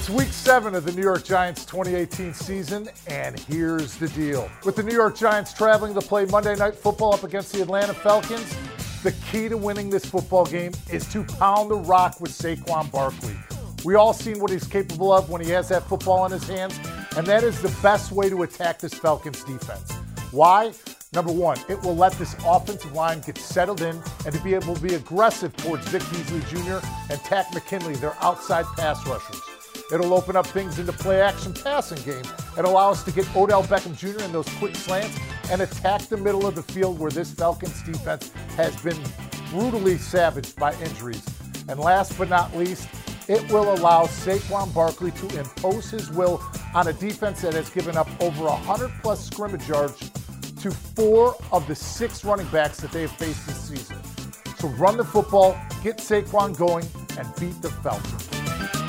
It's week seven of the New York Giants 2018 season, and here's the deal. With the New York Giants traveling to play Monday Night Football up against the Atlanta Falcons, the key to winning this football game is to pound the rock with Saquon Barkley. We all seen what he's capable of when he has that football in his hands, and that is the best way to attack this Falcons defense. Why? Number one, it will let this offensive line get settled in and to be able to be aggressive towards Vic Beasley Jr. and Takk McKinley, their outside pass rushers. It'll open up things in the play action passing game and allow us to get Odell Beckham Jr. in those quick slants and attack the middle of the field where this Falcons defense has been brutally savaged by injuries. And last but not least, it will allow Saquon Barkley to impose his will on a defense that has given up over 100 plus scrimmage yards to four of the six running backs that they have faced this season. So run the football, get Saquon going, and beat the Falcons.